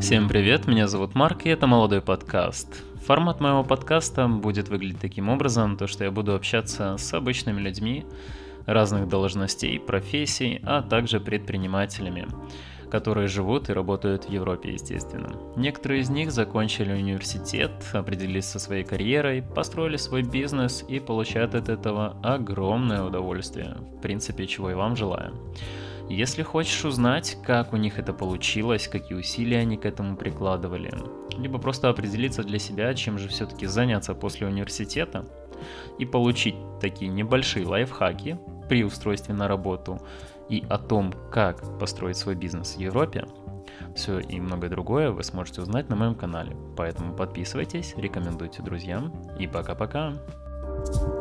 Всем привет, меня зовут Марк, и это молодой подкаст. Формат моего подкаста будет выглядеть таким образом, то что я буду общаться с обычными людьми разных должностей, профессий, а также предпринимателями, которые живут и работают в Европе, естественно. Некоторые из них закончили университет, определились со своей карьерой, построили свой бизнес и получают от этого огромное удовольствие, в принципе, чего и вам желаю. Если хочешь узнать, как у них это получилось, какие усилия они к этому прикладывали, либо просто определиться для себя, чем же все-таки заняться после университета и получить такие небольшие лайфхаки при устройстве на работу и о том, как построить свой бизнес в Европе, все и многое другое вы сможете узнать на моем канале. Поэтому подписывайтесь, рекомендуйте друзьям и пока-пока. thank you